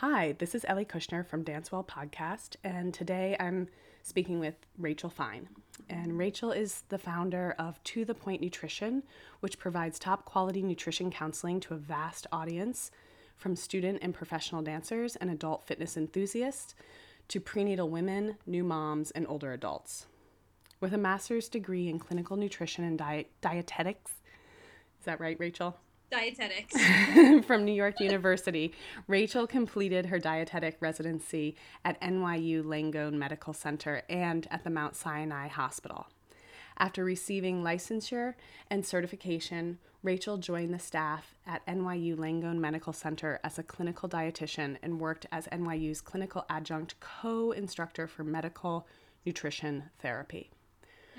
Hi, this is Ellie Kushner from Dancewell Podcast, and today I'm speaking with Rachel Fine. And Rachel is the founder of To the Point Nutrition, which provides top quality nutrition counseling to a vast audience from student and professional dancers and adult fitness enthusiasts to prenatal women, new moms, and older adults. With a master's degree in clinical nutrition and diet- dietetics, is that right, Rachel? Dietetics. from New York University, Rachel completed her dietetic residency at NYU Langone Medical Center and at the Mount Sinai Hospital. After receiving licensure and certification, Rachel joined the staff at NYU Langone Medical Center as a clinical dietitian and worked as NYU's clinical adjunct co instructor for medical nutrition therapy.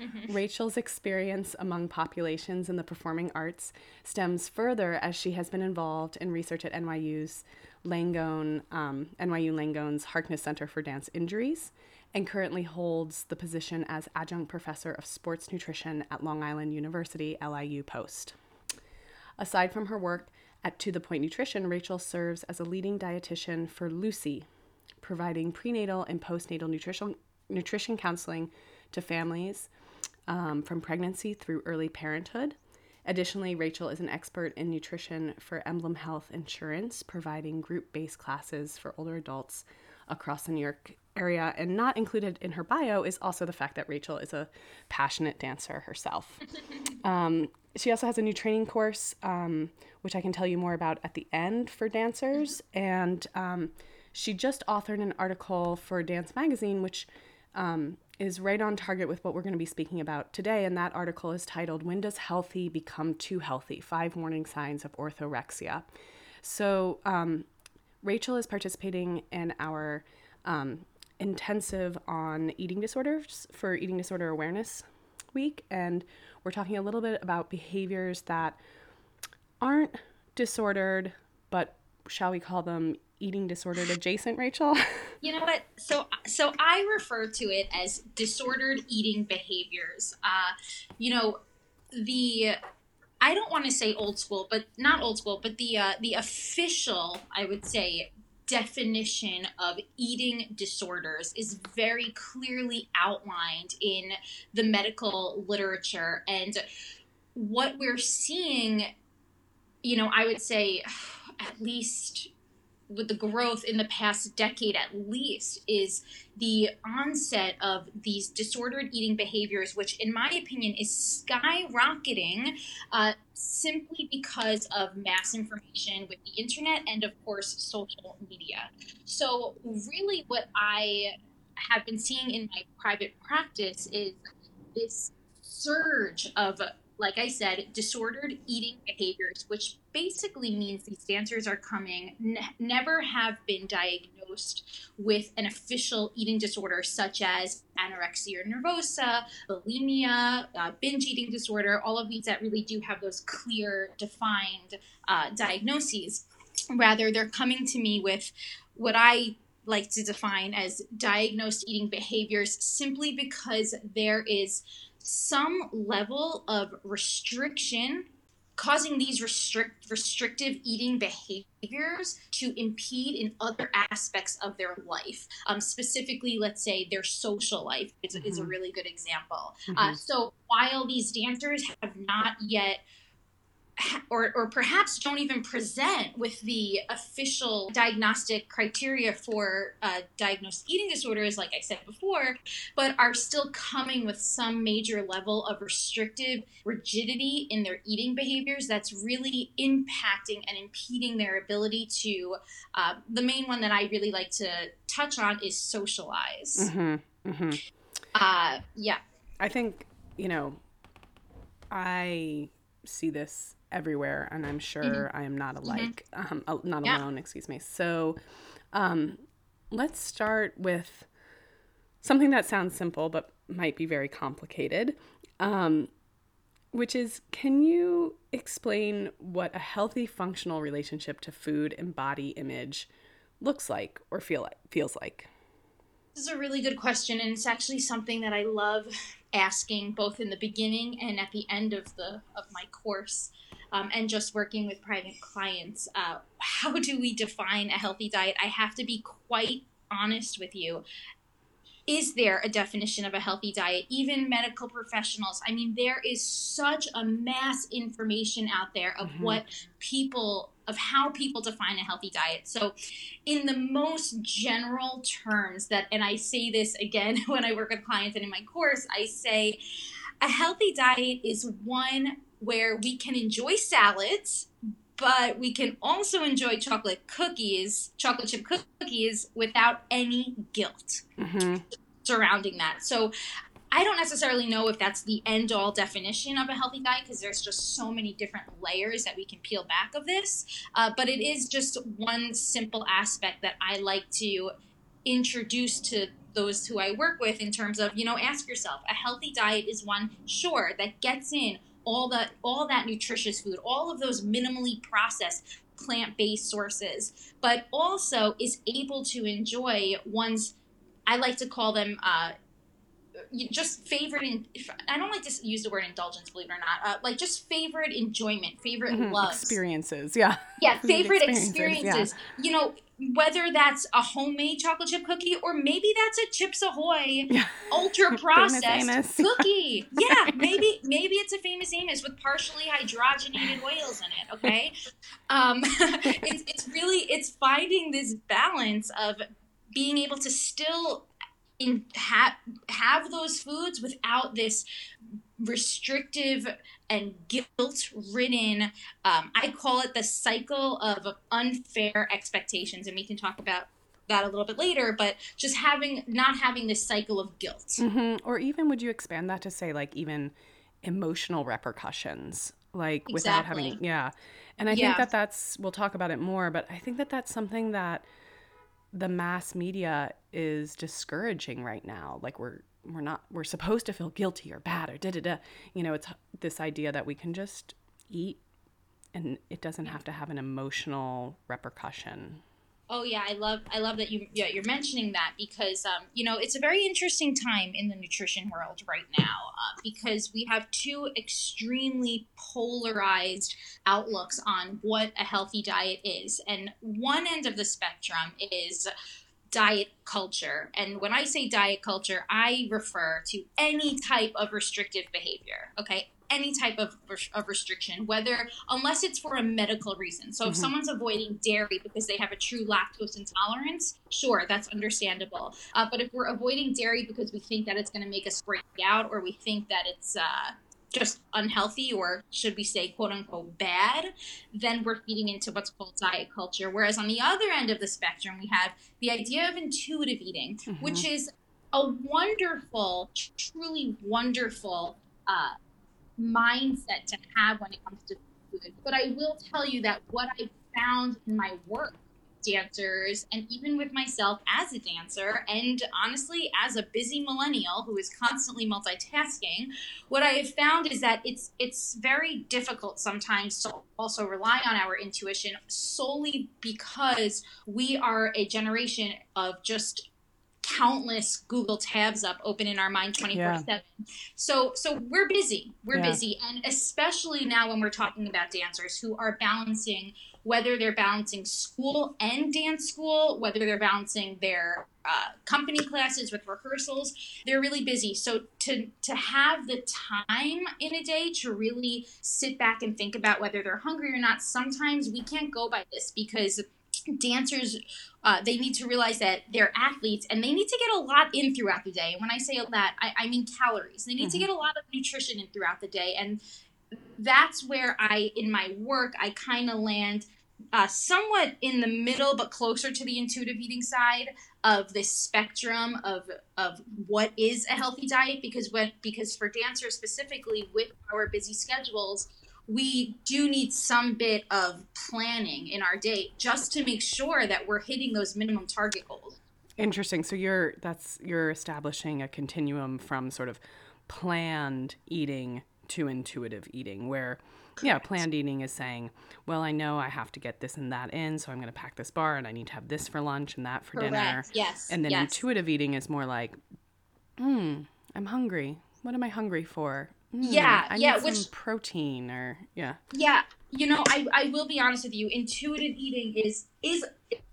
Mm-hmm. Rachel's experience among populations in the performing arts stems further as she has been involved in research at NYU's Langone, um, NYU Langone's Harkness Center for Dance Injuries, and currently holds the position as adjunct professor of sports nutrition at Long Island University LIU Post. Aside from her work at To the Point Nutrition, Rachel serves as a leading dietitian for Lucy, providing prenatal and postnatal nutrition nutrition counseling to families um, from pregnancy through early parenthood. Additionally, Rachel is an expert in nutrition for Emblem Health Insurance, providing group based classes for older adults across the New York area. And not included in her bio is also the fact that Rachel is a passionate dancer herself. um, she also has a new training course, um, which I can tell you more about at the end for dancers. And um, she just authored an article for Dance Magazine, which um, is right on target with what we're going to be speaking about today. And that article is titled When Does Healthy Become Too Healthy? Five Warning Signs of Orthorexia. So, um, Rachel is participating in our um, intensive on eating disorders for Eating Disorder Awareness Week. And we're talking a little bit about behaviors that aren't disordered, but shall we call them eating disordered adjacent, Rachel? You know what? So, so I refer to it as disordered eating behaviors. Uh, you know, the I don't want to say old school, but not old school, but the uh, the official, I would say, definition of eating disorders is very clearly outlined in the medical literature, and what we're seeing, you know, I would say, at least with the growth in the past decade at least is the onset of these disordered eating behaviors which in my opinion is skyrocketing uh, simply because of mass information with the internet and of course social media. So really what i have been seeing in my private practice is this surge of like I said, disordered eating behaviors, which basically means these dancers are coming, never have been diagnosed with an official eating disorder such as anorexia nervosa, bulimia, uh, binge eating disorder, all of these that really do have those clear, defined uh, diagnoses. Rather, they're coming to me with what I like to define as diagnosed eating behaviors simply because there is some level of restriction causing these restrict restrictive eating behaviors to impede in other aspects of their life um, specifically let's say their social life is, mm-hmm. is a mm-hmm. really good example mm-hmm. uh, so while these dancers have not yet or, or perhaps don't even present with the official diagnostic criteria for uh, diagnosed eating disorders, like I said before, but are still coming with some major level of restrictive rigidity in their eating behaviors that's really impacting and impeding their ability to. Uh, the main one that I really like to touch on is socialize. Mm-hmm, mm-hmm. Uh, yeah. I think, you know, I see this everywhere, and I'm sure mm-hmm. I am not mm-hmm. alike, mm-hmm. um, not yeah. alone. Excuse me. So, um, let's start with something that sounds simple but might be very complicated. Um, which is, can you explain what a healthy functional relationship to food and body image looks like or feel like, feels like? This is a really good question, and it's actually something that I love asking both in the beginning and at the end of the of my course. Um, and just working with private clients, uh, how do we define a healthy diet? I have to be quite honest with you is there a definition of a healthy diet? Even medical professionals. I mean, there is such a mass information out there of mm-hmm. what people of how people define a healthy diet. So, in the most general terms that and I say this again when I work with clients and in my course, I say a healthy diet is one where we can enjoy salads but we can also enjoy chocolate cookies, chocolate chip cookies, without any guilt mm-hmm. surrounding that. So I don't necessarily know if that's the end all definition of a healthy diet because there's just so many different layers that we can peel back of this. Uh, but it is just one simple aspect that I like to introduce to those who I work with in terms of, you know, ask yourself a healthy diet is one, sure, that gets in all that all that nutritious food, all of those minimally processed plant-based sources, but also is able to enjoy one's I like to call them uh, just favorite in, i don't like to use the word indulgence believe it or not uh, like just favorite enjoyment favorite mm-hmm. love experiences yeah yeah favorite experiences, experiences. Yeah. you know whether that's a homemade chocolate chip cookie or maybe that's a chips ahoy ultra processed famous, famous. cookie. Yeah maybe maybe it's a famous amos with partially hydrogenated oils in it okay? Um it's, it's really it's finding this balance of being able to still in have have those foods without this restrictive and guilt ridden um, i call it the cycle of unfair expectations and we can talk about that a little bit later but just having not having this cycle of guilt mm-hmm. or even would you expand that to say like even emotional repercussions like exactly. without having yeah and i yeah. think that that's we'll talk about it more but i think that that's something that the mass media is discouraging right now. Like we're we're not we're supposed to feel guilty or bad or da da da. You know, it's this idea that we can just eat and it doesn't have to have an emotional repercussion. Oh yeah, I love I love that you yeah, you're mentioning that because um, you know it's a very interesting time in the nutrition world right now uh, because we have two extremely polarized outlooks on what a healthy diet is, and one end of the spectrum is diet culture. And when I say diet culture, I refer to any type of restrictive behavior. Okay, any type of, of restriction, whether unless it's for a medical reason. So if mm-hmm. someone's avoiding dairy because they have a true lactose intolerance, sure, that's understandable. Uh, but if we're avoiding dairy because we think that it's going to make us break out, or we think that it's uh, just unhealthy or should we say quote unquote bad then we're feeding into what's called diet culture whereas on the other end of the spectrum we have the idea of intuitive eating mm-hmm. which is a wonderful truly wonderful uh, mindset to have when it comes to food. But I will tell you that what I found in my work dancers and even with myself as a dancer and honestly as a busy millennial who is constantly multitasking what i have found is that it's it's very difficult sometimes to also rely on our intuition solely because we are a generation of just countless Google tabs up open in our mind 24 7. So so we're busy. We're yeah. busy. And especially now when we're talking about dancers who are balancing whether they're balancing school and dance school, whether they're balancing their uh, company classes with rehearsals, they're really busy. So to to have the time in a day to really sit back and think about whether they're hungry or not, sometimes we can't go by this because dancers uh, they need to realize that they're athletes and they need to get a lot in throughout the day and when i say that i, I mean calories they need mm-hmm. to get a lot of nutrition in throughout the day and that's where i in my work i kind of land uh, somewhat in the middle but closer to the intuitive eating side of this spectrum of of what is a healthy diet because when because for dancers specifically with our busy schedules we do need some bit of planning in our day just to make sure that we're hitting those minimum target goals. Interesting. So you're that's you're establishing a continuum from sort of planned eating to intuitive eating where yeah, planned eating is saying, well, I know I have to get this and that in, so I'm going to pack this bar and I need to have this for lunch and that for Correct. dinner. Yes. And then yes. intuitive eating is more like, hmm, I'm hungry. What am I hungry for? Hmm, Yeah, I yeah, which- protein or yeah. Yeah, you know, I, I will be honest with you. Intuitive eating is is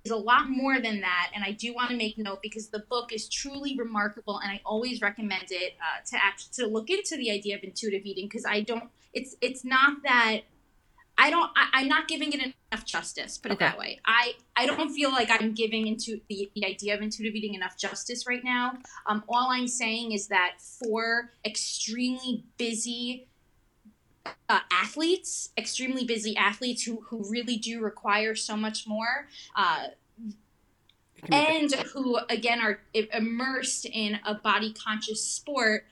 is a lot more than that, and I do want to make note because the book is truly remarkable, and I always recommend it uh, to act to look into the idea of intuitive eating because I don't. It's it's not that. I don't. I, I'm not giving it enough justice. Put it Okay. that way. I I don't feel like I'm giving into the, the idea of intuitive eating enough justice right now. Um, all I'm saying is that for extremely busy uh, athletes, extremely busy athletes who, who really do require so much more, uh, It can be and who again are immersed in a body conscious sport,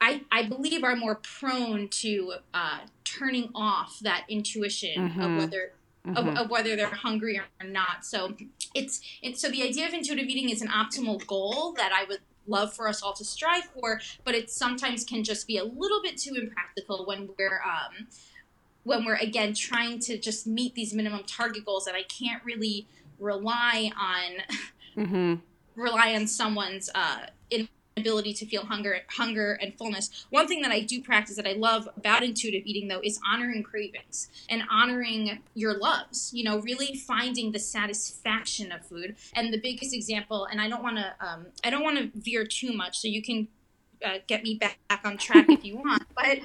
I, I believe are more prone to uh, turning off that intuition Mhm. of whether Mhm. of, of whether they're hungry or not. So it's, it's so the idea of intuitive eating is an optimal goal that I would love for us all to strive for, but it sometimes can just be a little bit too impractical when we're um, when we're again trying to just meet these minimum target goals that I can't really rely on mm-hmm. rely on someone's uh, inability to feel hunger, hunger and fullness. One thing that I do practice that I love about intuitive eating, though, is honoring cravings and honoring your loves. You know, really finding the satisfaction of food. And the biggest example, and I don't want to, um, I don't want to veer too much, so you can. Uh, get me back, back on track if you want. But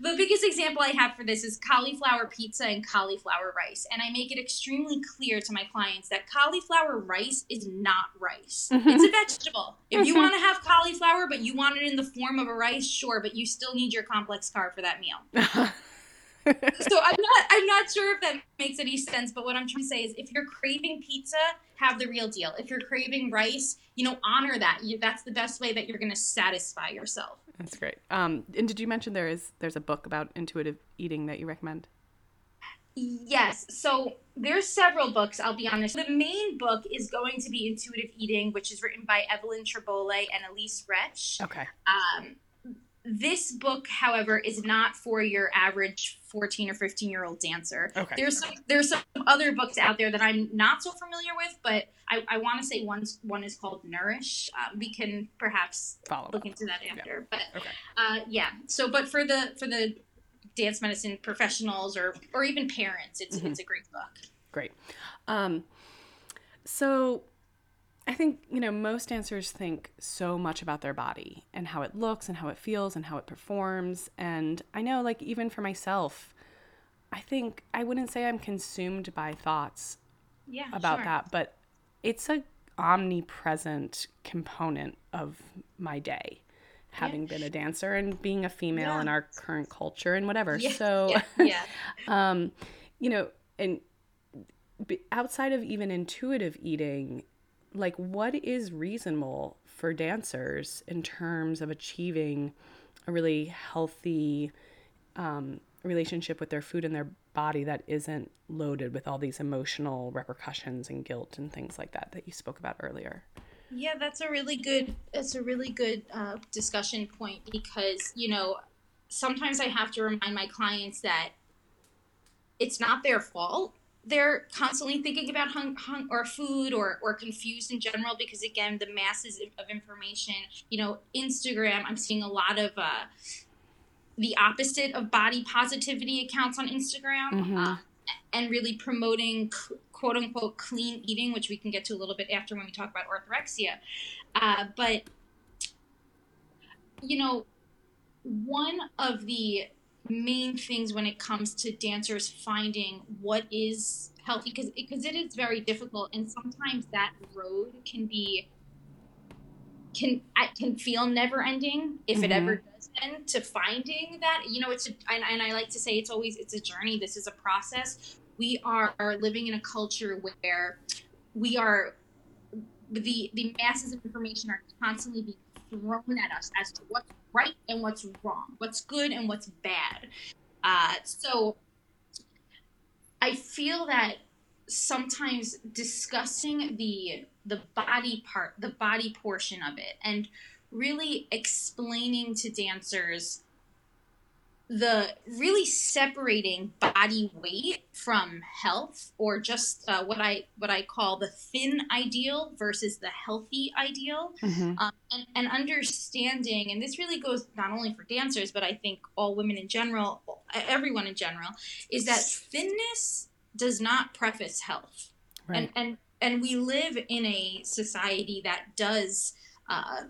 the biggest example I have for this is cauliflower pizza and cauliflower rice. And I make it extremely clear to my clients that cauliflower rice is not rice. It's a vegetable. If you want to have cauliflower, but you want it in the form of a rice, sure, but you still need your complex carb for that meal. So I'm not sure if that makes any sense, but what I'm trying to say is if you're craving pizza, have the real deal. If you're craving rice, you know, honor that. You, that's the best way that you're going to satisfy yourself. That's great. Um, and did you mention there is there's a book about intuitive eating that you recommend? Yes. So there's several books, I'll be honest. The main book is going to be Intuitive Eating, which is written by Evelyn Tribole and Elyse Resch. Okay. Um, this book, however, is not for your average 14 or 15 year old dancer. Okay. There's some there's some other books out there that I'm not so familiar with, but I, I want to say one's one is called Nourish. Um, we can perhaps Follow look up. into that after. But Okay. uh, yeah. So, but for the for the dance medicine professionals or or even parents, it's Mm-hmm. it's a great book. Great. Um, so I think, you know, most dancers think so much about their body and how it looks and how it feels and how it performs. And I know, like, even for myself, I think I wouldn't say I'm consumed by thoughts Yeah. about sure. that, but it's a omnipresent component of my day. Having been a dancer and being a female Yeah. in our current culture and whatever. Yeah, so, yeah, yeah. um, you know, and outside of even intuitive eating, like what is reasonable for dancers in terms of achieving a really healthy um, relationship with their food and their body that isn't loaded with all these emotional repercussions and guilt and things like that that you spoke about earlier. Yeah, that's a really good. That's a really good uh, discussion point because you know sometimes I have to remind my clients that it's not their fault. They're constantly thinking about hung, hung or food or or confused in general because again the masses of information. You know, Instagram. I'm seeing a lot of. Uh, the opposite of body positivity accounts on Instagram, Mhm. uh, and really promoting quote unquote clean eating, which we can get to a little bit after when we talk about orthorexia. Uh, but, you know, one of the main things when it comes to dancers finding what is healthy, because because it is very difficult, and sometimes that road can be can I can feel never ending if it Mhm. ever does end to finding that you know it's a, and, and i like to say it's always it's a journey this is a process we are, are living in a culture where we are the the masses of information are constantly being thrown at us as to what's right and what's wrong what's good and what's bad. Uh, so i feel that sometimes discussing the the body part the body portion of it and really explaining to dancers the really separating body weight from health or just uh, what i what i call the thin ideal versus the healthy ideal mm-hmm. um, and, and understanding and this really goes not only for dancers but i think all women in general everyone in general is that thinness does not preface health right. and and and we live in a society that does uh,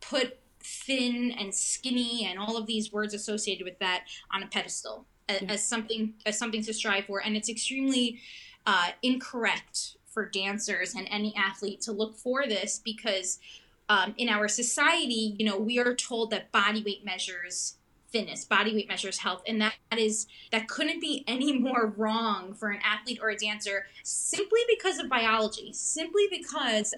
put thin and skinny and all of these words associated with that on a pedestal as, as something as something to strive for. And it's extremely uh, incorrect for dancers and any athlete to look for this because um, in our society you know we are told that body weight measures fitness body weight measures health. And that, that is that couldn't be any more wrong for an athlete or a dancer simply because of biology simply because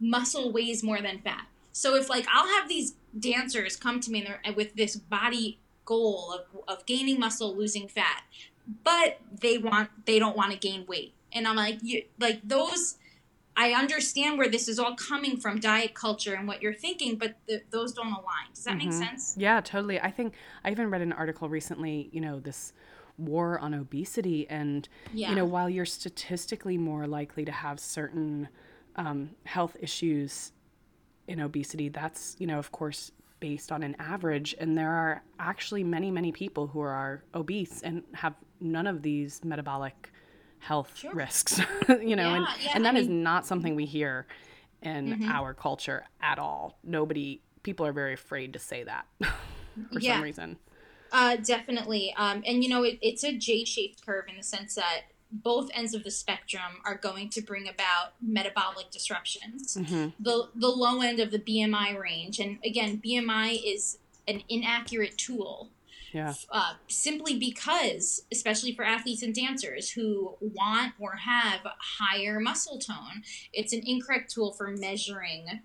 muscle weighs more than fat. So if like I'll have these dancers come to me and they're with this body goal of, of gaining muscle, losing fat, but they want they don't want to gain weight, and I'm like you like those. I understand where this is all coming from, diet culture and what you're thinking, but the, those don't align. Does that mm-hmm. make sense? Yeah, totally. I think I even read an article recently. You know this war on obesity, and yeah. you know while you're statistically more likely to have certain um, health issues in obesity, that's, you know, of course, based on an average. And there are actually many, many people who are obese and have none of these metabolic health sure. risks, you know, yeah, and, yeah, and that is not something we hear in mm-hmm. our culture at all. Nobody, people are very afraid to say that for yeah. some reason. Uh, definitely. Um, and you know, it, it's a J shaped curve in the sense that both ends of the spectrum are going to bring about metabolic disruptions. Mm-hmm. The the low end of the BMI range, and again, BMI is an inaccurate tool. Yeah. Uh, simply because, especially for athletes and dancers who want or have higher muscle tone, it's an incorrect tool for measuring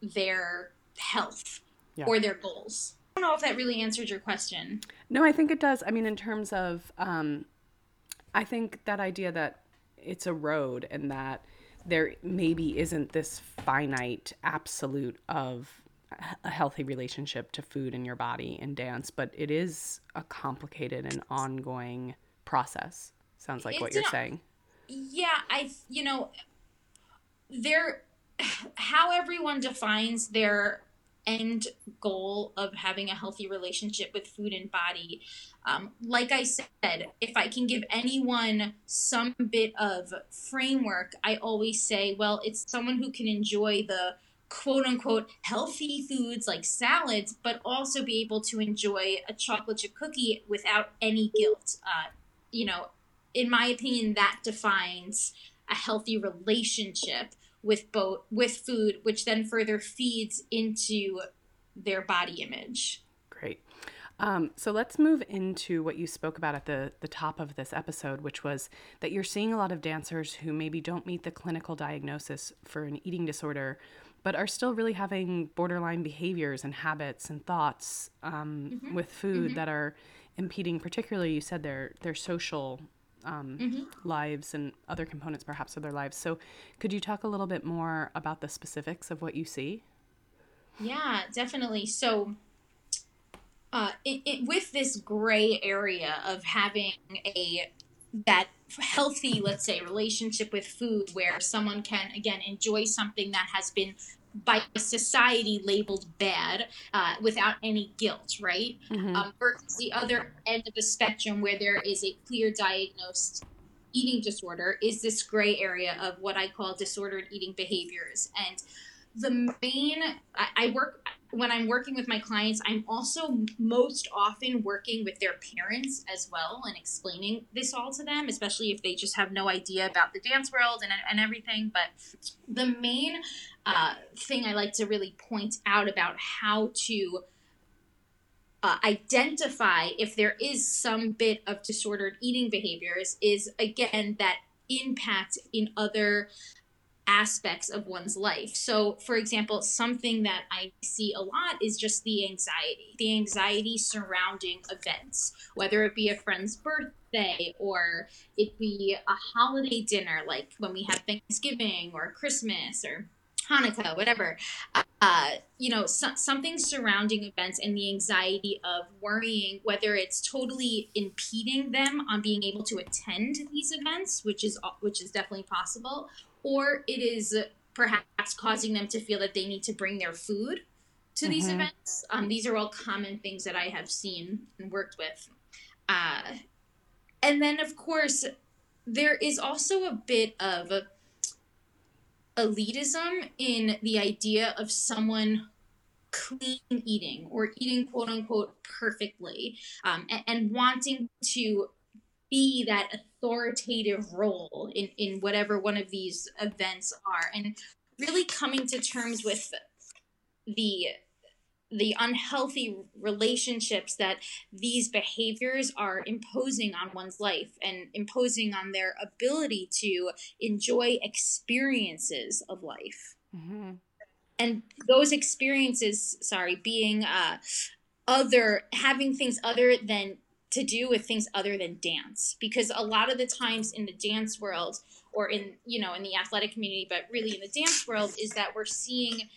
their health yeah. or their goals. I don't know if that really answered your question. No, I think it does. I mean, in terms of um, I think that idea that it's a road and that there maybe isn't this finite absolute of a healthy relationship to food in your body and dance, but it is a complicated and ongoing process. Sounds like it's what you're saying. Yeah, I you know there how everyone defines their end goal of having a healthy relationship with food and body. Um, like I said, if I can give anyone some bit of framework, I always say, well, it's someone who can enjoy the quote unquote healthy foods like salads, but also be able to enjoy a chocolate chip cookie without any guilt. Uh, you know, in my opinion, that defines a healthy relationship with both with food, which then further feeds into their body image. Great. Um, so let's move into what you spoke about at the, the top of this episode, which was that you're seeing a lot of dancers who maybe don't meet the clinical diagnosis for an eating disorder, but are still really having borderline behaviors and habits and thoughts um, mm-hmm. with food mm-hmm. that are impeding, particularly, you said their their social um, mm-hmm. lives and other components perhaps of their lives. So, could you talk a little bit more about the specifics of what you see? Yeah, definitely. So, uh, it, it, with this gray area of having a that healthy, let's say, relationship with food, where someone can again enjoy something that has been by society labeled bad uh, without any guilt, right? Mm-hmm. Um, versus the other end of the spectrum where there is a clear diagnosed eating disorder is this gray area of what I call disordered eating behaviors. And the main, I, I work, when I'm working with my clients, I'm also most often working with their parents as well and explaining this all to them, especially if they just have no idea about the dance world and, and everything. But the main uh, thing I like to really point out about how to uh, identify if there is some bit of disordered eating behaviors is again that impact in other aspects of one's life. So, for example, something that I see a lot is just the anxiety, the anxiety surrounding events, whether it be a friend's birthday or it be a holiday dinner, like when we have Thanksgiving or Christmas or Hanukkah, whatever. Uh, you know, so, something surrounding events and the anxiety of worrying whether it's totally impeding them on being able to attend these events, which is which is definitely possible, or it is perhaps causing them to feel that they need to bring their food to mm-hmm. these events. Um, these are all common things that I have seen and worked with. Uh, and then, of course, there is also a bit of elitism in the idea of someone clean eating or eating quote unquote perfectly um, and, and, wanting to be that authoritative role in, in whatever one of these events are and really coming to terms with the the unhealthy relationships that these behaviors are imposing on one's life and imposing on their ability to enjoy experiences of life. Mm-hmm. And those experiences, sorry, being uh, other, having things other than to do with things other than dance. Because a lot of the times in the dance world, or in, you know, in the athletic community, but really in the dance world, is that we're seeing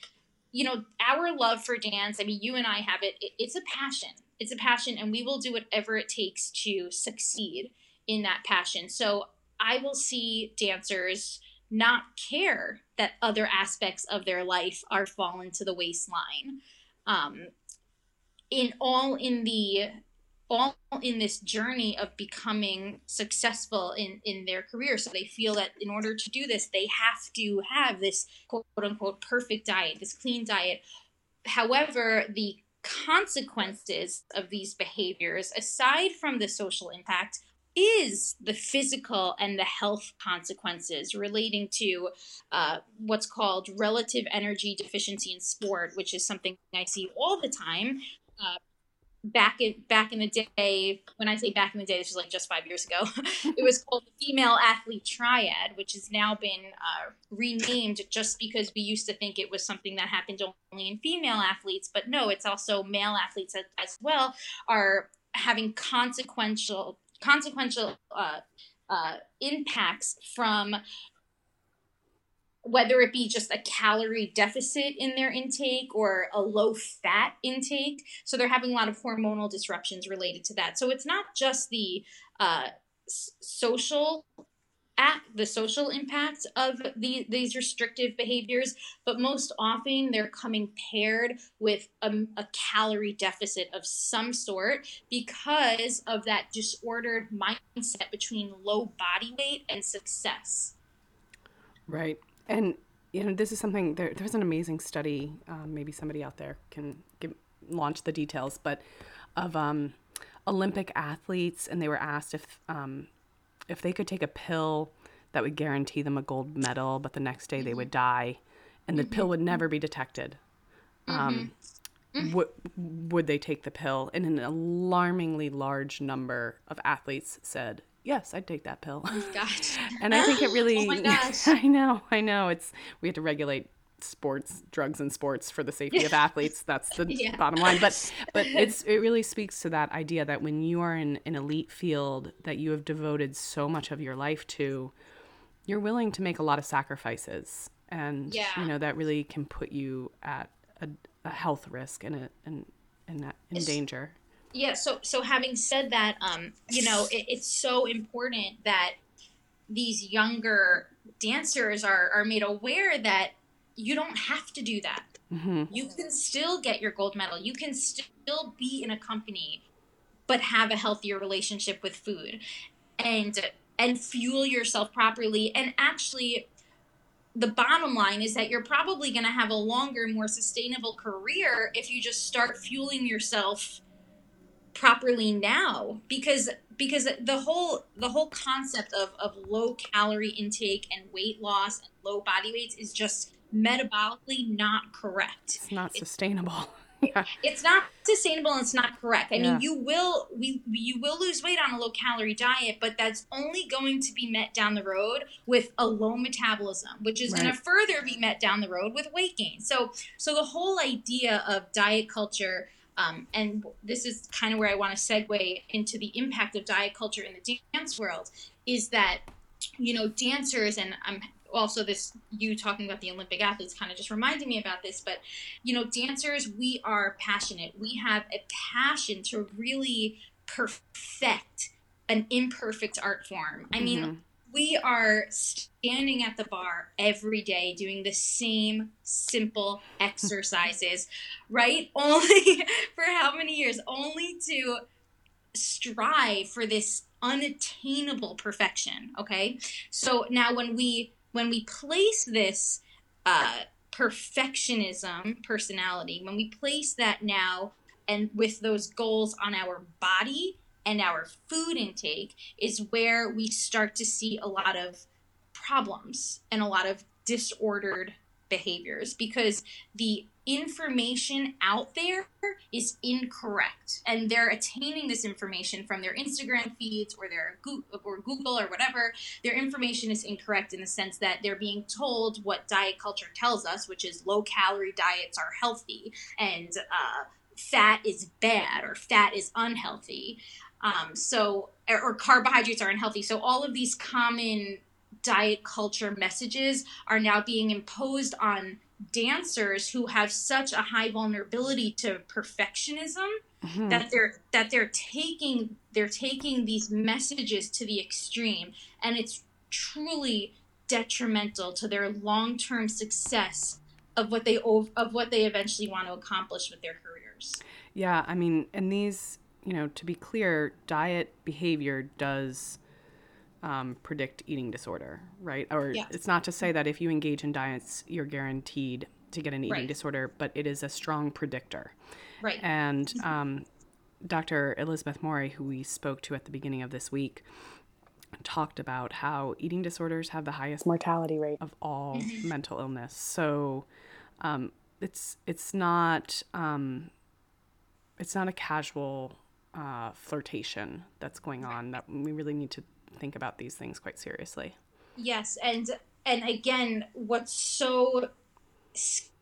you know, our love for dance, I mean, you and I have it, it, it's a passion. It's a passion, and we will do whatever it takes to succeed in that passion. So I will see dancers not care that other aspects of their life are fallen to the waistline. Um, in all in the all in this journey of becoming successful in in their career so they feel that in order to do this they have to have this quote unquote perfect diet this clean diet however the consequences of these behaviors aside from the social impact is the physical and the health consequences relating to uh, what's called relative energy deficiency in sport, which is something I see all the time. Uh, back in back in the day when i say back in the day this was like just five years ago it was called the female athlete triad which has now been uh, renamed just because we used to think it was something that happened only in female athletes but no it's also male athletes as, as well are having consequential consequential uh, uh, impacts from whether it be just a calorie deficit in their intake or a low fat intake. So they're having a lot of hormonal disruptions related to that. So it's not just the uh, social at the social impact of the, these restrictive behaviors, but most often they're coming paired with a, a, calorie deficit of some sort because of that disordered mindset between low body weight and success. Right. And you know, this is something. There, there's an amazing study. Um, maybe somebody out there can give, launch the details, but of um, Olympic athletes, and they were asked if um, if they could take a pill that would guarantee them a gold medal, but the next day mm-hmm. they would die, and the mm-hmm. pill would never be detected. Um, mm-hmm. Would would they take the pill? And an alarmingly large number of athletes said yes, I'd take that pill. Oh my gosh. and I think it really. oh my gosh. I know, I know. It's we have to regulate sports, drugs, and sports for the safety of athletes. That's the yeah. bottom line. But but it's it really speaks to that idea that when you are in an elite field that you have devoted so much of your life to, you're willing to make a lot of sacrifices, and yeah. you know that really can put you at a, a health risk and a and in, in, in danger yeah so so having said that um you know it, it's so important that these younger dancers are are made aware that you don't have to do that. Mm-hmm. you can still get your gold medal. You can still be in a company but have a healthier relationship with food and and fuel yourself properly. And actually the bottom line is that you're probably going to have a longer more sustainable career if you just start fueling yourself properly now because because the whole the whole concept of, of low calorie intake and weight loss and low body weights is just metabolically not correct it's not sustainable yeah. it's not sustainable and it's not correct i yeah. mean you will we you will lose weight on a low calorie diet but that's only going to be met down the road with a low metabolism which is right. going to further be met down the road with weight gain so so the whole idea of diet culture um, and this is kind of where I want to segue into the impact of diet culture in the dance world is that, you know, dancers, and I'm also this you talking about the Olympic athletes kind of just reminded me about this. But you know, dancers, we are passionate. We have a passion to really perfect an imperfect art form. I mean, mm-hmm. We are standing at the bar every day doing the same simple exercises, right? Only for how many years? Only to strive for this unattainable perfection, okay? So now when we when we place this uh perfectionism personality, when we place that now and with those goals on our body and our food intake is where we start to see a lot of problems and a lot of disordered behaviors because the information out there is incorrect and they're attaining this information from their Instagram feeds or their Google or Google or whatever their information is incorrect in the sense that they're being told what diet culture tells us which is low calorie diets are healthy and uh, fat is bad or fat is unhealthy. Um, so, or, or carbohydrates are unhealthy. So, all of these common diet culture messages are now being imposed on dancers who have such a high vulnerability to perfectionism mm-hmm. that they're that they're taking they're taking these messages to the extreme and it's truly detrimental to their long-term success of what they of what they eventually want to accomplish with their careers. yeah, I mean, and these, you know, to be clear, diet behavior does um, predict eating disorder, right? Or yes. it's not to say that if you engage in diets, you're guaranteed to get an eating right. disorder, but it is a strong predictor. Right. And mm-hmm. um, Dr. Elizabeth Morey, who we spoke to at the beginning of this week, talked about how eating disorders have the highest mortality rate of all mm-hmm. mental illness. So um, it's it's not um, it's not a casual uh, flirtation that's going on. That we really need to think about these things quite seriously. Yes, and and again, what's so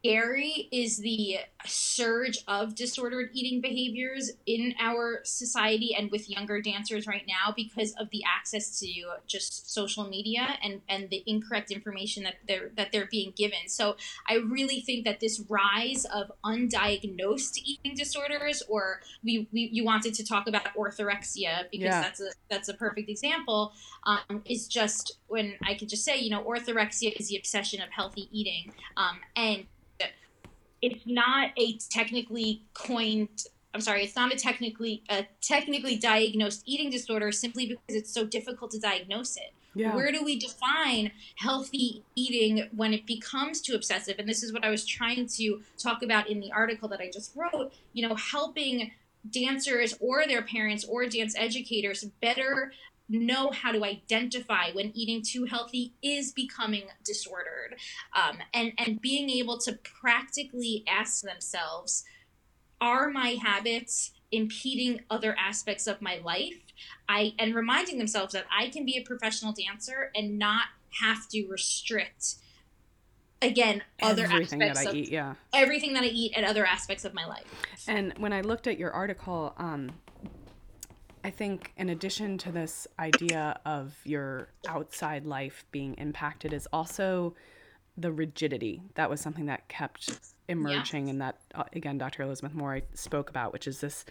scary is the surge of disordered eating behaviors in our society and with younger dancers right now because of the access to just social media and and the incorrect information that they're that they're being given so i really think that this rise of undiagnosed eating disorders or we, we you wanted to talk about orthorexia because yeah. that's a that's a perfect example um, is just when i could just say you know orthorexia is the obsession of healthy eating um, and it's not a technically coined I'm sorry, it's not a technically a technically diagnosed eating disorder simply because it's so difficult to diagnose it. Yeah. Where do we define healthy eating when it becomes too obsessive? And this is what I was trying to talk about in the article that I just wrote, you know, helping dancers or their parents or dance educators better know how to identify when eating too healthy is becoming disordered um, and and being able to practically ask themselves are my habits impeding other aspects of my life i and reminding themselves that i can be a professional dancer and not have to restrict again other everything aspects that I of, eat, yeah. Everything that I eat and other aspects of my life. And when I looked at your article, um, I think, in addition to this idea of your outside life being impacted, is also the rigidity. That was something that kept emerging, and that, uh, again, Dr. Elizabeth Moore spoke about, which is this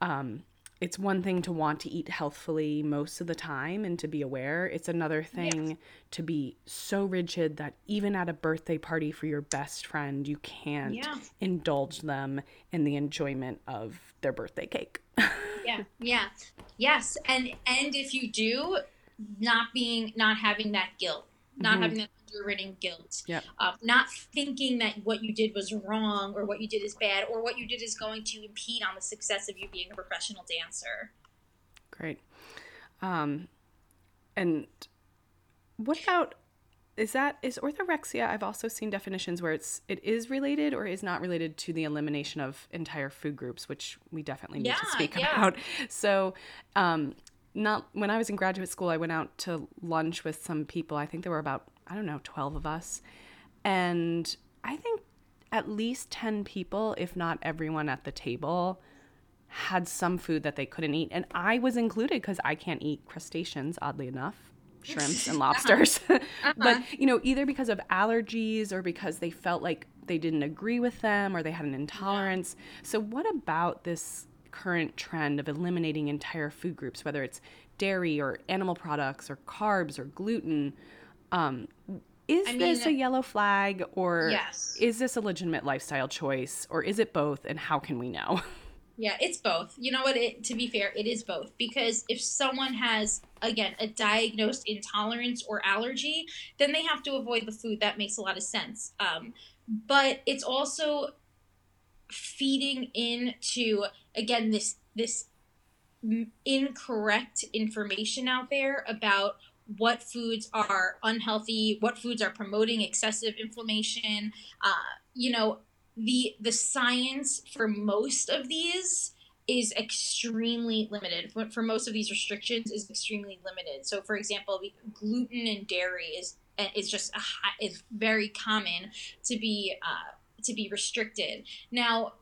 um, it's one thing to want to eat healthfully most of the time and to be aware. It's another thing yes. to be so rigid that even at a birthday party for your best friend, you can't yeah. indulge them in the enjoyment of their birthday cake. Yeah. Yeah. Yes. And and if you do, not being not having that guilt, not mm-hmm. having that underwritten guilt. Yeah. Uh, not thinking that what you did was wrong or what you did is bad or what you did is going to impede on the success of you being a professional dancer. Great. Um, and what about is that is orthorexia i've also seen definitions where it's it is related or is not related to the elimination of entire food groups which we definitely need yeah, to speak yeah. about so um not when i was in graduate school i went out to lunch with some people i think there were about I don't know, 12 of us. And I think at least 10 people, if not everyone at the table, had some food that they couldn't eat. And I was included because I can't eat crustaceans, oddly enough. Shrimps and lobsters. uh-huh. but, you know, either because of allergies or because they felt like they didn't agree with them or they had an intolerance. Yeah. So, what about this current trend of eliminating entire food groups, whether it's dairy or animal products or carbs or gluten? Um, is I mean, this a yellow flag or yes. is this a legitimate lifestyle choice or is it both and how can we know? Yeah, it's both. You know what? It, to be fair, it is both because if someone has again a diagnosed intolerance or allergy, then they have to avoid the food. That makes a lot of sense. Um, but it's also feeding into again this this incorrect information out there about what foods are unhealthy, what foods are promoting excessive inflammation. Uh, you know, the the science for most of these is extremely limited. For, for most of these restrictions, is extremely limited. So, for example, gluten and dairy is is just a high, is very common to be uh, to be restricted. Now,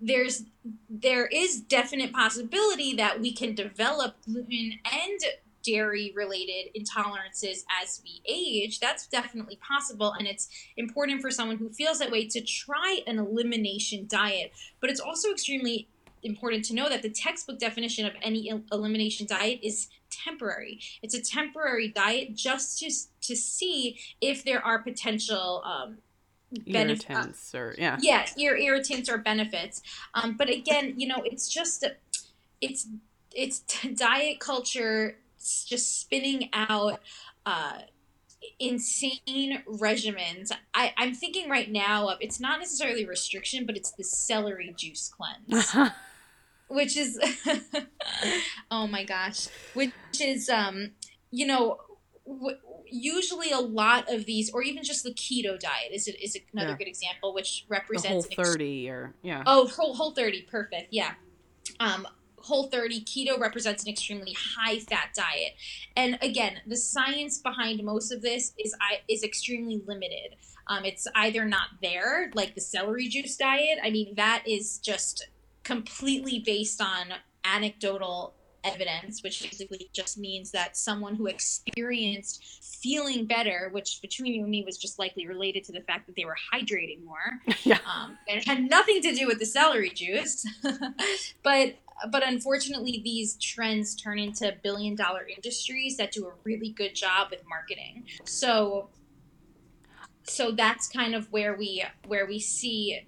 there's there is definite possibility that we can develop gluten and dairy related intolerances as we age, that's definitely possible. And it's important for someone who feels that way to try an elimination diet. But it's also extremely important to know that the textbook definition of any elimination diet is temporary. It's a temporary diet just to, to see if there are potential. Um, irritants or yeah yes ear irritants or benefits um, but again you know it's just it's it's diet culture just spinning out uh, insane regimens. I, I'm thinking right now of it's not necessarily restriction, but it's the celery juice cleanse. which is oh my gosh which is um you know w- usually a lot of these or even just the keto diet is it is another yeah. good example which represents the whole 30 ex- or yeah oh whole, whole 30 perfect yeah um whole 30 keto represents an extremely high fat diet and again the science behind most of this is is extremely limited um, it's either not there like the celery juice diet i mean that is just completely based on anecdotal evidence, which basically just means that someone who experienced feeling better, which between you and me was just likely related to the fact that they were hydrating more. Yeah. Um, it had nothing to do with the celery juice. but but unfortunately these trends turn into billion dollar industries that do a really good job with marketing. So so that's kind of where we where we see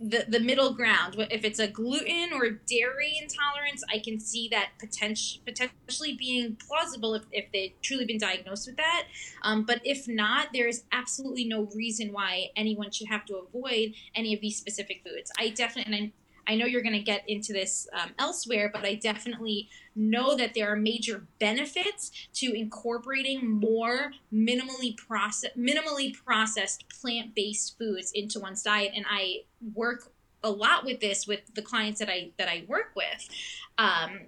the the middle ground. If it's a gluten or dairy intolerance, I can see that potential potentially being plausible if, if they've truly been diagnosed with that. Um, but if not, there is absolutely no reason why anyone should have to avoid any of these specific foods. I definitely and I know you're going to get into this um, elsewhere, but I definitely know that there are major benefits to incorporating more minimally process minimally processed plant-based foods into one's diet. And I work a lot with this with the clients that I that I work with. Um,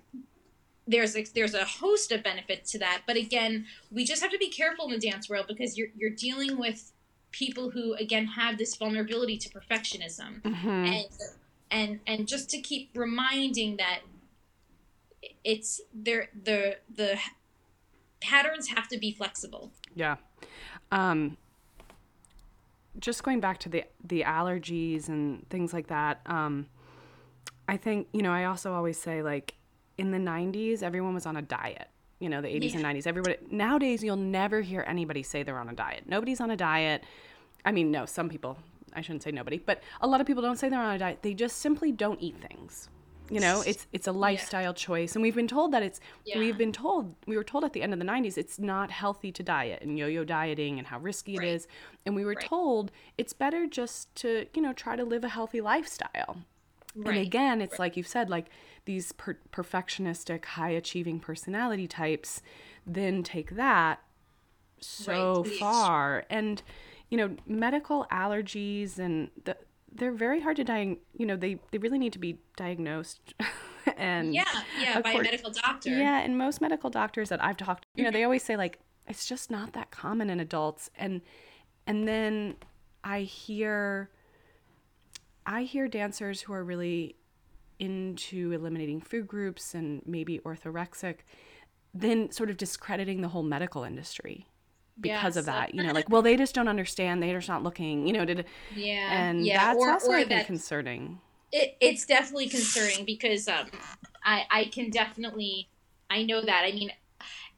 there's a, there's a host of benefits to that, but again, we just have to be careful in the dance world because you're you're dealing with people who again have this vulnerability to perfectionism mm-hmm. and and and just to keep reminding that it's there the the patterns have to be flexible. Yeah. Um just going back to the the allergies and things like that um i think you know i also always say like in the 90s everyone was on a diet you know the 80s yeah. and 90s everybody nowadays you'll never hear anybody say they're on a diet. Nobody's on a diet. I mean no some people I shouldn't say nobody, but a lot of people don't say they're on a diet. They just simply don't eat things. You know, it's it's a lifestyle yeah. choice, and we've been told that it's. Yeah. We've been told we were told at the end of the '90s it's not healthy to diet and yo-yo dieting and how risky right. it is, and we were right. told it's better just to you know try to live a healthy lifestyle. Right. And again, it's like you've said, like these per- perfectionistic, high achieving personality types, then take that so far and you know, medical allergies and the, they're very hard to diagnose. You know, they, they really need to be diagnosed. and yeah, yeah, by course, a medical doctor. Yeah, and most medical doctors that I've talked, to you know, they mm-hmm. always say like it's just not that common in adults. And and then I hear I hear dancers who are really into eliminating food groups and maybe orthorexic then sort of discrediting the whole medical industry because Yeah, of that. You know, like, well, they just don't understand. They're just not looking. You know, did Yeah, and yeah, that's or, also or I think that concerning. it, it's definitely concerning because um, I I can definitely I know that I mean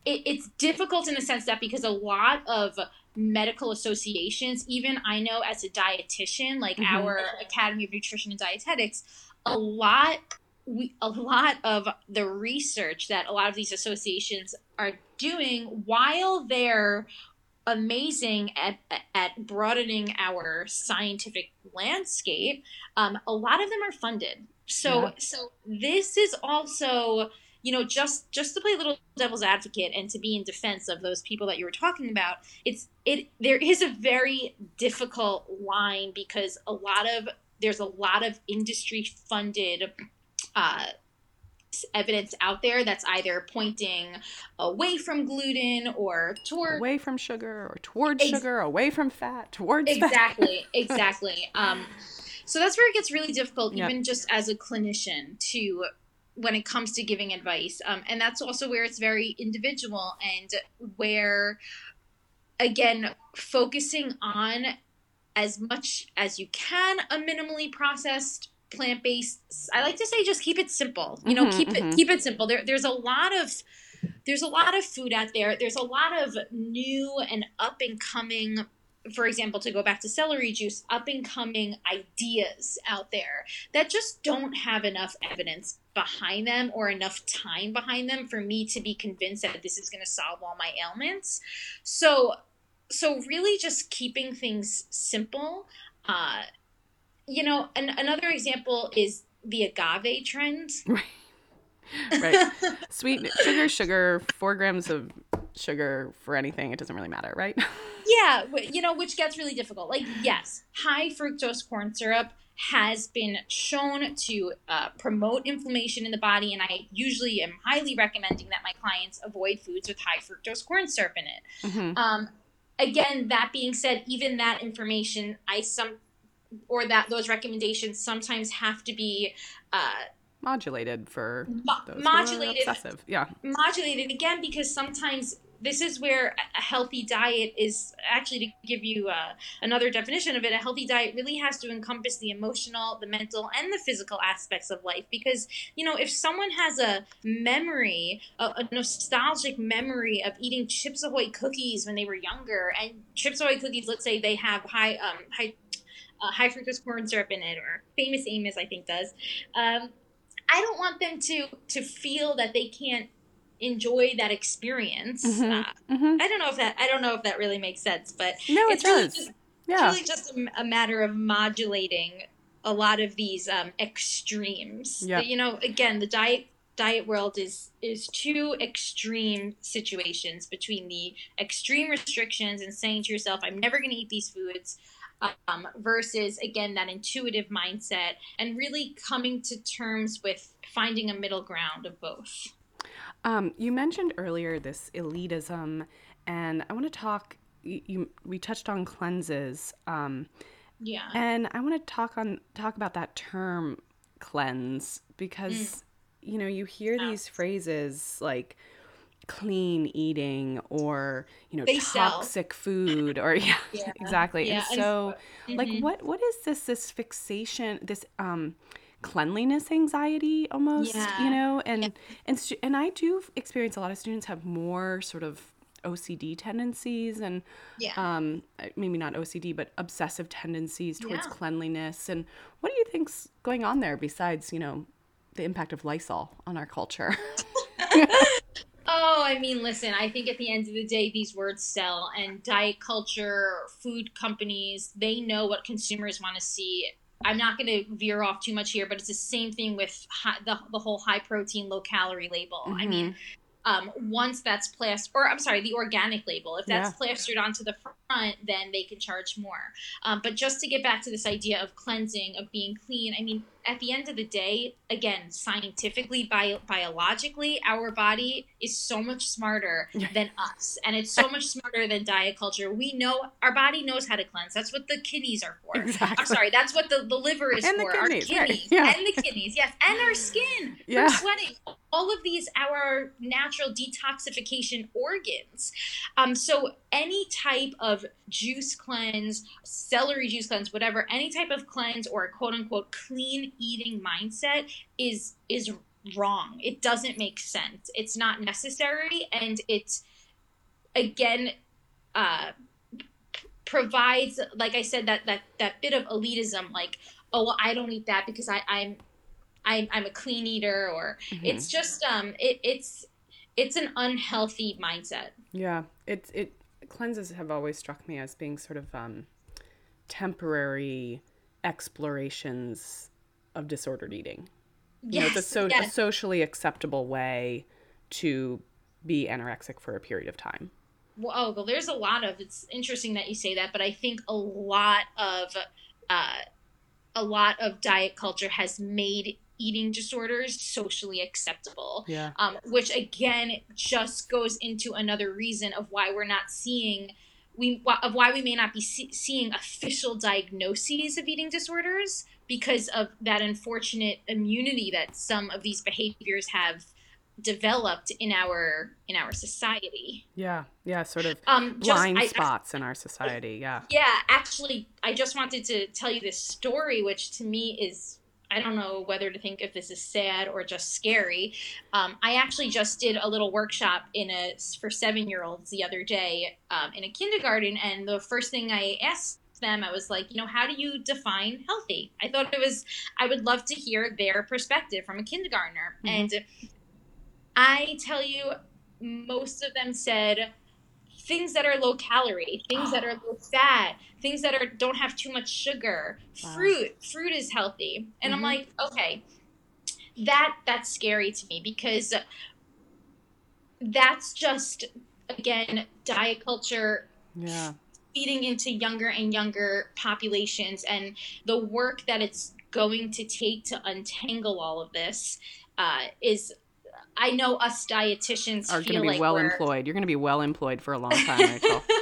it, it's difficult in the sense that because a lot of medical associations even I know as a dietitian like Mhm. our Academy of Nutrition and Dietetics a lot we a lot of the research that a lot of these associations are doing while they're amazing at at broadening our scientific landscape um, a lot of them are funded so Yeah. so this is also you know just just to play a little devil's advocate and to be in defense of those people that you were talking about it's it there is a very difficult line because a lot of there's a lot of industry funded uh, evidence out there that's either pointing away from gluten or toward Away from sugar or towards Ex- sugar, away from fat, towards fat. exactly exactly. Um so that's where it gets really difficult even just as a clinician to when it comes to giving advice. Um, and that's also where it's very individual and where again focusing on as much as you can a minimally processed plant-based i like to say just keep it simple you know Mhm, keep mhm. it keep it simple. There, there's a lot of there's a lot of food out there. There's a lot of new and up and coming for example to go back to celery juice up and coming ideas out there that just don't have enough evidence behind them or enough time behind them for me to be convinced that this is going to solve all my ailments. So so really just keeping things simple uh you know an, another example is the agave trend right. Sweet sugar, sugar, four grams of sugar for anything. It doesn't really matter, right? Yeah, you know, which gets really difficult. Like, yes, high fructose corn syrup has been shown to uh, promote inflammation in the body, and I usually am highly recommending that my clients avoid foods with high fructose corn syrup in it. hmm Um, again, that being said, even that information, I some or that those recommendations sometimes have to be uh, Modulated for mo- those who are modulated obsessive. Yeah. modulated again because sometimes this is where a healthy diet is actually to give you uh, another definition of it a healthy diet really has to encompass the emotional the mental and the physical aspects of life because you know if someone has a memory a, a nostalgic memory of eating chips ahoy cookies when they were younger and chips ahoy cookies let's say they have high um high uh, high fructose corn syrup in it or famous amos i think does um, I don't want them to to feel that they can't enjoy that experience. Mhm. Uh, hmm I don't know if that I don't know if that really makes sense, but No, it it's really does. just, it's yeah. really just a, a matter of modulating a lot of these um, extremes. Yeah. You know, again, the diet diet world is is two extreme situations between the extreme restrictions and saying to yourself, "I'm never going to eat these foods." Um, versus again that intuitive mindset and really coming to terms with finding a middle ground of both. Um, you mentioned earlier this elitism, and I want to talk. You, you we touched on cleanses, um, Yeah. and I want to talk on talk about that term cleanse Mm. because you know you hear these phrases like clean eating or you know They sell. toxic food or yeah, Yeah. exactly Yeah, and so like Mhm. what what is this this fixation this um cleanliness anxiety almost you know and and stu- and I do experience a lot of students have more sort of OCD tendencies and Yeah. um maybe not OCD but obsessive tendencies towards Yeah. cleanliness and what do you think's going on there besides you know the impact of Lysol on our culture Oh, I mean, listen, I think at the end of the day, these words sell, and diet culture, food companies, they know what consumers want to see. I'm not going to veer off too much here, but it's the same thing with high, the, the whole high protein, low calorie label. I mean, um, once that's plastered, or I'm sorry, the organic label, if that's Yeah. plastered onto the front, then they can charge more. Um, but just to get back to this idea of cleansing, of being clean, I mean, at the end of the day, again, scientifically, bio, biologically, our body is so much smarter than us. And it's so much smarter than diet culture. We know our body knows how to cleanse. That's what the kidneys are for. Exactly. I'm sorry, that's what the, the liver is And the kidneys, our right, yeah. And the kidneys, yes. And our skin Yeah. for sweating. All of these our natural detoxification organs. Um, so any type of juice cleanse, celery juice cleanse, whatever, any type of cleanse or a quote unquote clean eating mindset is is wrong. It doesn't make sense. It's not necessary, and it's again uh, provides, like I said, that that that bit of elitism, like oh well, I don't eat that because I, I'm I'm I'm a clean eater, or Mhm. it's just um it, it's it's an unhealthy mindset. Yeah, it it cleanses have always struck me as being sort of um, temporary explorations of disordered eating. You know, it's a, so, a socially acceptable way to be anorexic for a period of time. Well, oh, well, there's a lot of. It's interesting that you say that, but I think a lot of, uh, a lot of diet culture has made eating disorders socially acceptable. Yeah. Um, which again just goes into another reason of why we're not seeing we of why we may not be see, seeing official diagnoses of eating disorders because of that unfortunate immunity that some of these behaviors have developed in our in our society. Yeah. Yeah. Sort of Um, just- blind I- I- spots in our society. Yeah. yeah, actually, I just wanted to tell you this story, which to me is I don't know whether to think if this is sad or just scary. Um, I actually just did a little workshop in a for seven year olds the other day um, in a kindergarten, and the first thing I asked them, I was like, you know, how do you define healthy? I thought it was I would love to hear their perspective from a kindergartner, Mhm. and I tell you, most of them said things that are low calorie, things that are low fat, things that are don't have too much sugar. Wow. Fruit, fruit is healthy. And I'm Mhm. like, okay, that that's scary to me because that's just again diet culture Yeah. feeding into younger and younger populations and the work that it's going to take to untangle all of this uh, is I know us dietitians Are going to be like well we're- employed. You're going to be well employed for a long time, Rachel.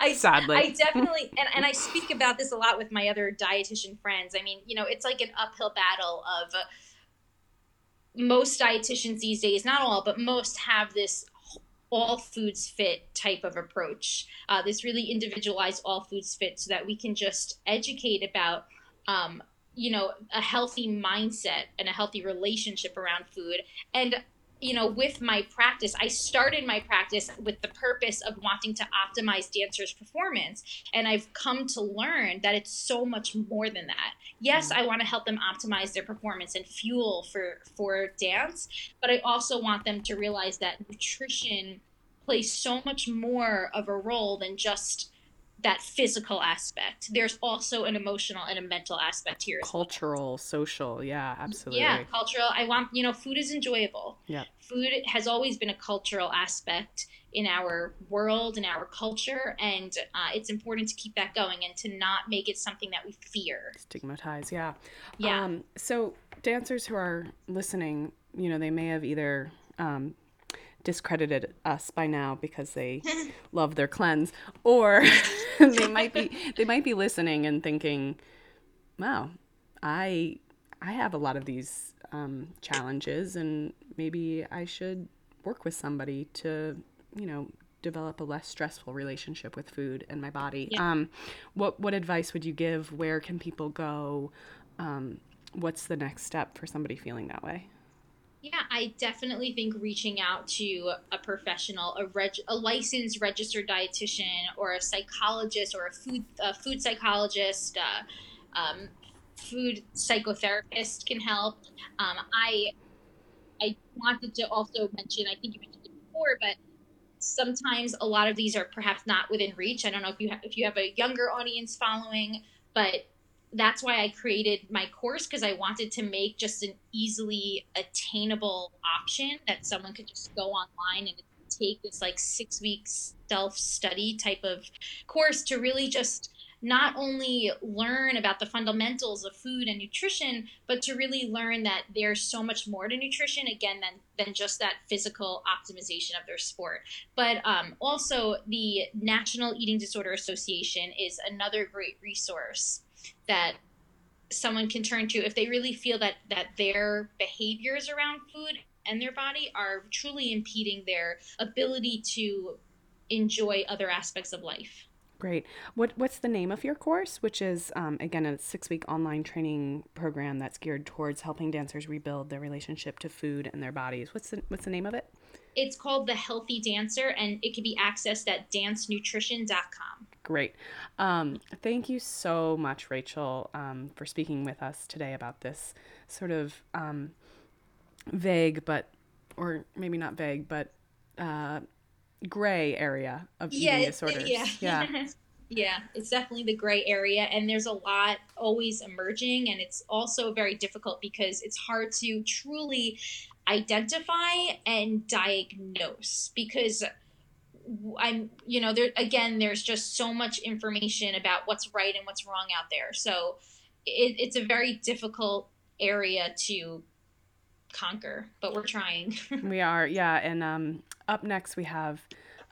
I, Sadly. I definitely, and, and I speak about this a lot with my other dietitian friends. I mean, you know, it's like an uphill battle of uh, most dietitians these days, not all, but most have this all foods fit type of approach. Uh, this really individualized all foods fit so that we can just educate about, um, you know, a healthy mindset and a healthy relationship around food. And you know, with my practice, I started my practice with the purpose of wanting to optimize dancers' performance. And I've come to learn that it's so much more than that. Yes, mm-hmm. I want to help them optimize their performance and fuel for, for dance, but I also want them to realize that nutrition plays so much more of a role than just that physical aspect. There's also an emotional and a mental aspect here. as well. Cultural, social. Yeah, absolutely. Yeah, cultural. I want, you know, food is enjoyable. Yeah. Food has always been a cultural aspect in our world, in our culture, and uh, it's important to keep that going and to not make it something that we fear. Stigmatize, Yeah. Yeah. Um, so dancers who are listening, you know, they may have either um, discredited us by now because they love their cleanse, or they might be they might be listening and thinking, "Wow, I I have a lot of these um, challenges, and maybe I should work with somebody to, you know." develop a less stressful relationship with food and my body Yeah. um, what what advice would you give where can people go um, what's the next step for somebody feeling that way Yeah, I definitely think reaching out to a professional, a reg- a licensed registered dietitian, or a psychologist, or a food a food psychologist, uh, um, food psychotherapist can help. Um, I I wanted to also mention. I think you mentioned it before, but sometimes a lot of these are perhaps not within reach. I don't know if you if you have a younger audience following, but that's why I created my course because I wanted to make just an easily attainable option that someone could just go online and take this like six weeks self study type of course to really just not only learn about the fundamentals of food and nutrition, but to really learn that there's so much more to nutrition, again, than, than just that physical optimization of their sport. But um, also, the National Eating Disorder Association is another great resource that someone can turn to if they really feel that that their behaviors around food and their body are truly impeding their ability to enjoy other aspects of life. Great. What What's the name of your course? Which is um, again a six week online training program that's geared towards helping dancers rebuild their relationship to food and their bodies. What's the What's the name of it? It's called the Healthy Dancer, and it can be accessed at dancenutrition.com. Great. Um, thank you so much, Rachel, um, for speaking with us today about this sort of um, vague, but or maybe not vague, but uh, gray area of yeah, eating disorders. Yeah. Yeah. yeah, it's definitely the gray area. And there's a lot always emerging. And it's also very difficult because it's hard to truly identify and diagnose because I'm, you know, there again, there's just so much information about what's right and what's wrong out there. So it, it's a very difficult area to conquer, but we're trying. we are, yeah. And um, up next, we have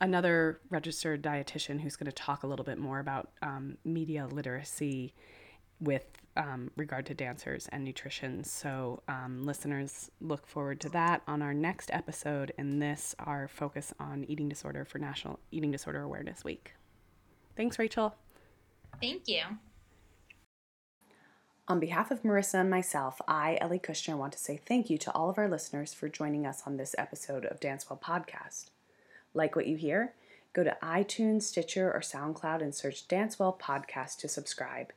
another registered dietitian who's going to talk a little bit more about um, media literacy with um, regard to dancers and nutrition. So, um, listeners, look forward to that on our next episode. And this, our focus on eating disorder for National Eating Disorder Awareness Week. Thanks, Rachel. Thank you. On behalf of Marissa and myself, I, Ellie Kushner, want to say thank you to all of our listeners for joining us on this episode of Dance Well Podcast. Like what you hear? Go to iTunes, Stitcher, or SoundCloud and search Dance Well Podcast to subscribe.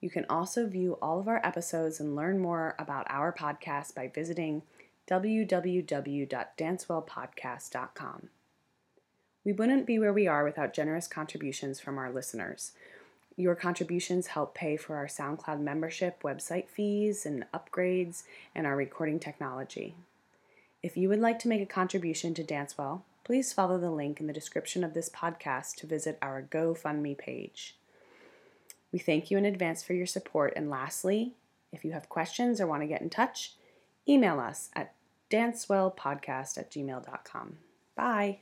You can also view all of our episodes and learn more about our podcast by visiting www.dancewellpodcast.com. We wouldn't be where we are without generous contributions from our listeners. Your contributions help pay for our SoundCloud membership, website fees, and upgrades, and our recording technology. If you would like to make a contribution to Dancewell, please follow the link in the description of this podcast to visit our GoFundMe page. We thank you in advance for your support, and lastly, if you have questions or want to get in touch, email us at dancewellpodcast at gmail.com. Bye.